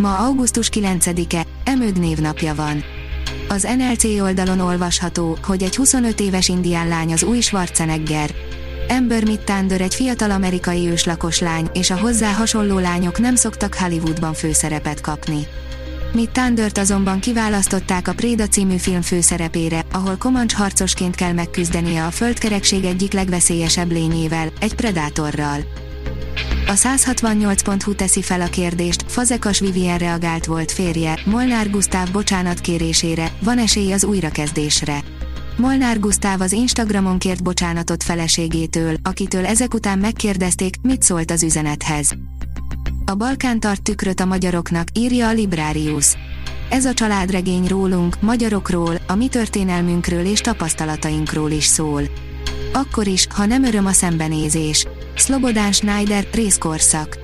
Ma augusztus 9-e, Emőd névnapja van. Az NLC oldalon olvasható, hogy egy 25 éves indián lány az új Schwarzenegger. Ember Mittander egy fiatal amerikai őslakos lány, és a hozzá hasonló lányok nem szoktak Hollywoodban főszerepet kapni. Mittandert azonban kiválasztották a Préda című film főszerepére, ahol komancs harcosként kell megküzdenie a földkerekség egyik legveszélyesebb lényével, egy predátorral. A 168.hu teszi fel a kérdést, Fazekas Vivien reagált volt férje, Molnár Gusztáv bocsánat kérésére, van esély az újrakezdésre. Molnár Gusztáv az Instagramon kért bocsánatot feleségétől, akitől ezek után megkérdezték, mit szólt az üzenethez. A Balkán tart tükröt a magyaroknak, írja a Librarius. Ez a családregény rólunk, magyarokról, a mi történelmünkről és tapasztalatainkról is szól. Akkor is, ha nem öröm a szembenézés. Slobodán Schneider, részkorszak.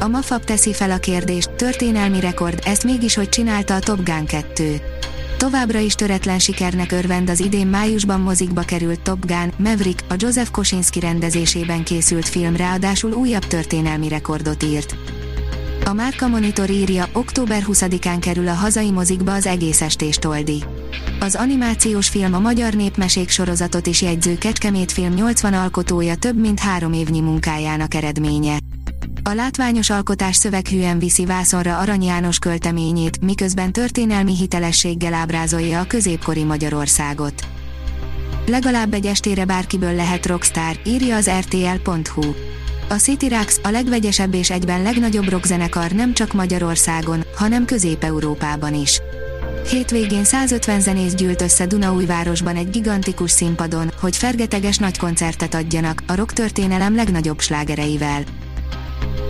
A Mafab teszi fel a kérdést, történelmi rekord, ezt mégis hogy csinálta a Top Gun 2. Továbbra is töretlen sikernek örvend az idén májusban mozikba került Top Gun, Maverick, a Joseph Kosinski rendezésében készült film ráadásul újabb történelmi rekordot írt. A Márka Monitor írja, október 20-án kerül a hazai mozikba az egész estés toldi. Az animációs film a Magyar Népmesék sorozatot is jegyző Kecskemét film 80 alkotója több mint három évnyi munkájának eredménye. A látványos alkotás szöveghűen viszi vászonra Arany János költeményét, miközben történelmi hitelességgel ábrázolja a középkori Magyarországot. Legalább egy estére bárkiből lehet rockstar, írja az rtl.hu. A City Rax, a legvegyesebb és egyben legnagyobb rockzenekar nem csak Magyarországon, hanem Közép-Európában is. Hétvégén 150 zenész gyűlt össze Dunaújvárosban egy gigantikus színpadon, hogy fergeteges nagy koncertet adjanak, a rock történelem legnagyobb slágereivel.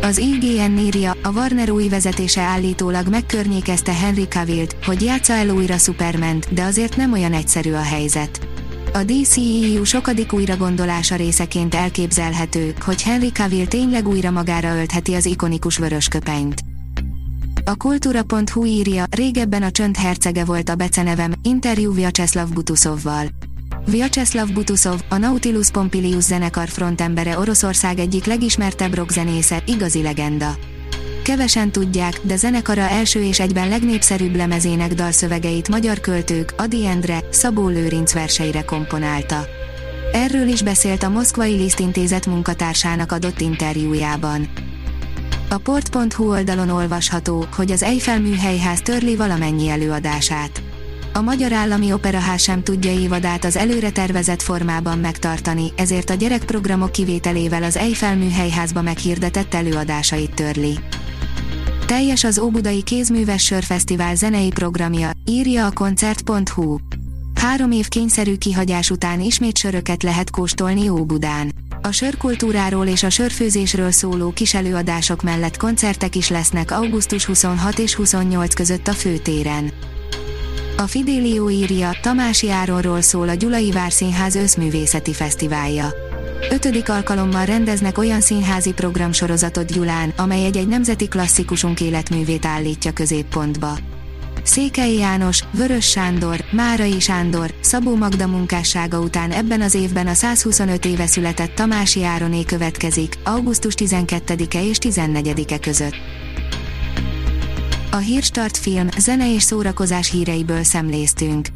Az IGN írja, a Warner új vezetése állítólag megkörnyékezte Henry Cavill-t, hogy játsza el újra superman de azért nem olyan egyszerű a helyzet. A DCEU sokadik újragondolása részeként elképzelhető, hogy Henry Cavill tényleg újra magára öltheti az ikonikus vörösköpenyt. A kultúra.hu írja, régebben a csönd hercege volt a becenevem, interjú Vyacheslav Butusovval. Vyacheslav Butusov, a Nautilus Pompilius zenekar frontembere Oroszország egyik legismertebb rockzenésze, igazi legenda. Kevesen tudják, de zenekara első és egyben legnépszerűbb lemezének dalszövegeit magyar költők, Adi Endre, Szabó Lőrinc verseire komponálta. Erről is beszélt a Moszkvai Liszt Intézet munkatársának adott interjújában. A port.hu oldalon olvasható, hogy az Eiffel műhelyház törli valamennyi előadását. A Magyar Állami Operaház sem tudja évadát az előre tervezett formában megtartani, ezért a gyerekprogramok kivételével az Eiffel műhelyházba meghirdetett előadásait törli. Teljes az Óbudai Kézműves Sörfesztivál zenei programja, írja a koncert.hu. Három év kényszerű kihagyás után ismét söröket lehet kóstolni Óbudán. A sörkultúráról és a sörfőzésről szóló kis előadások mellett koncertek is lesznek augusztus 26 és 28 között a főtéren. A Fidelio írja, Tamási Áronról szól a Gyulai Várszínház összművészeti fesztiválja. Ötödik alkalommal rendeznek olyan színházi programsorozatot Gyulán, amely egy-egy nemzeti klasszikusunk életművét állítja középpontba. Székely János, Vörös Sándor, Márai Sándor, Szabó Magda munkássága után ebben az évben a 125 éve született Tamási Ároné következik, augusztus 12-e és 14-e között. A Hírstart film, zene és szórakozás híreiből szemléztünk.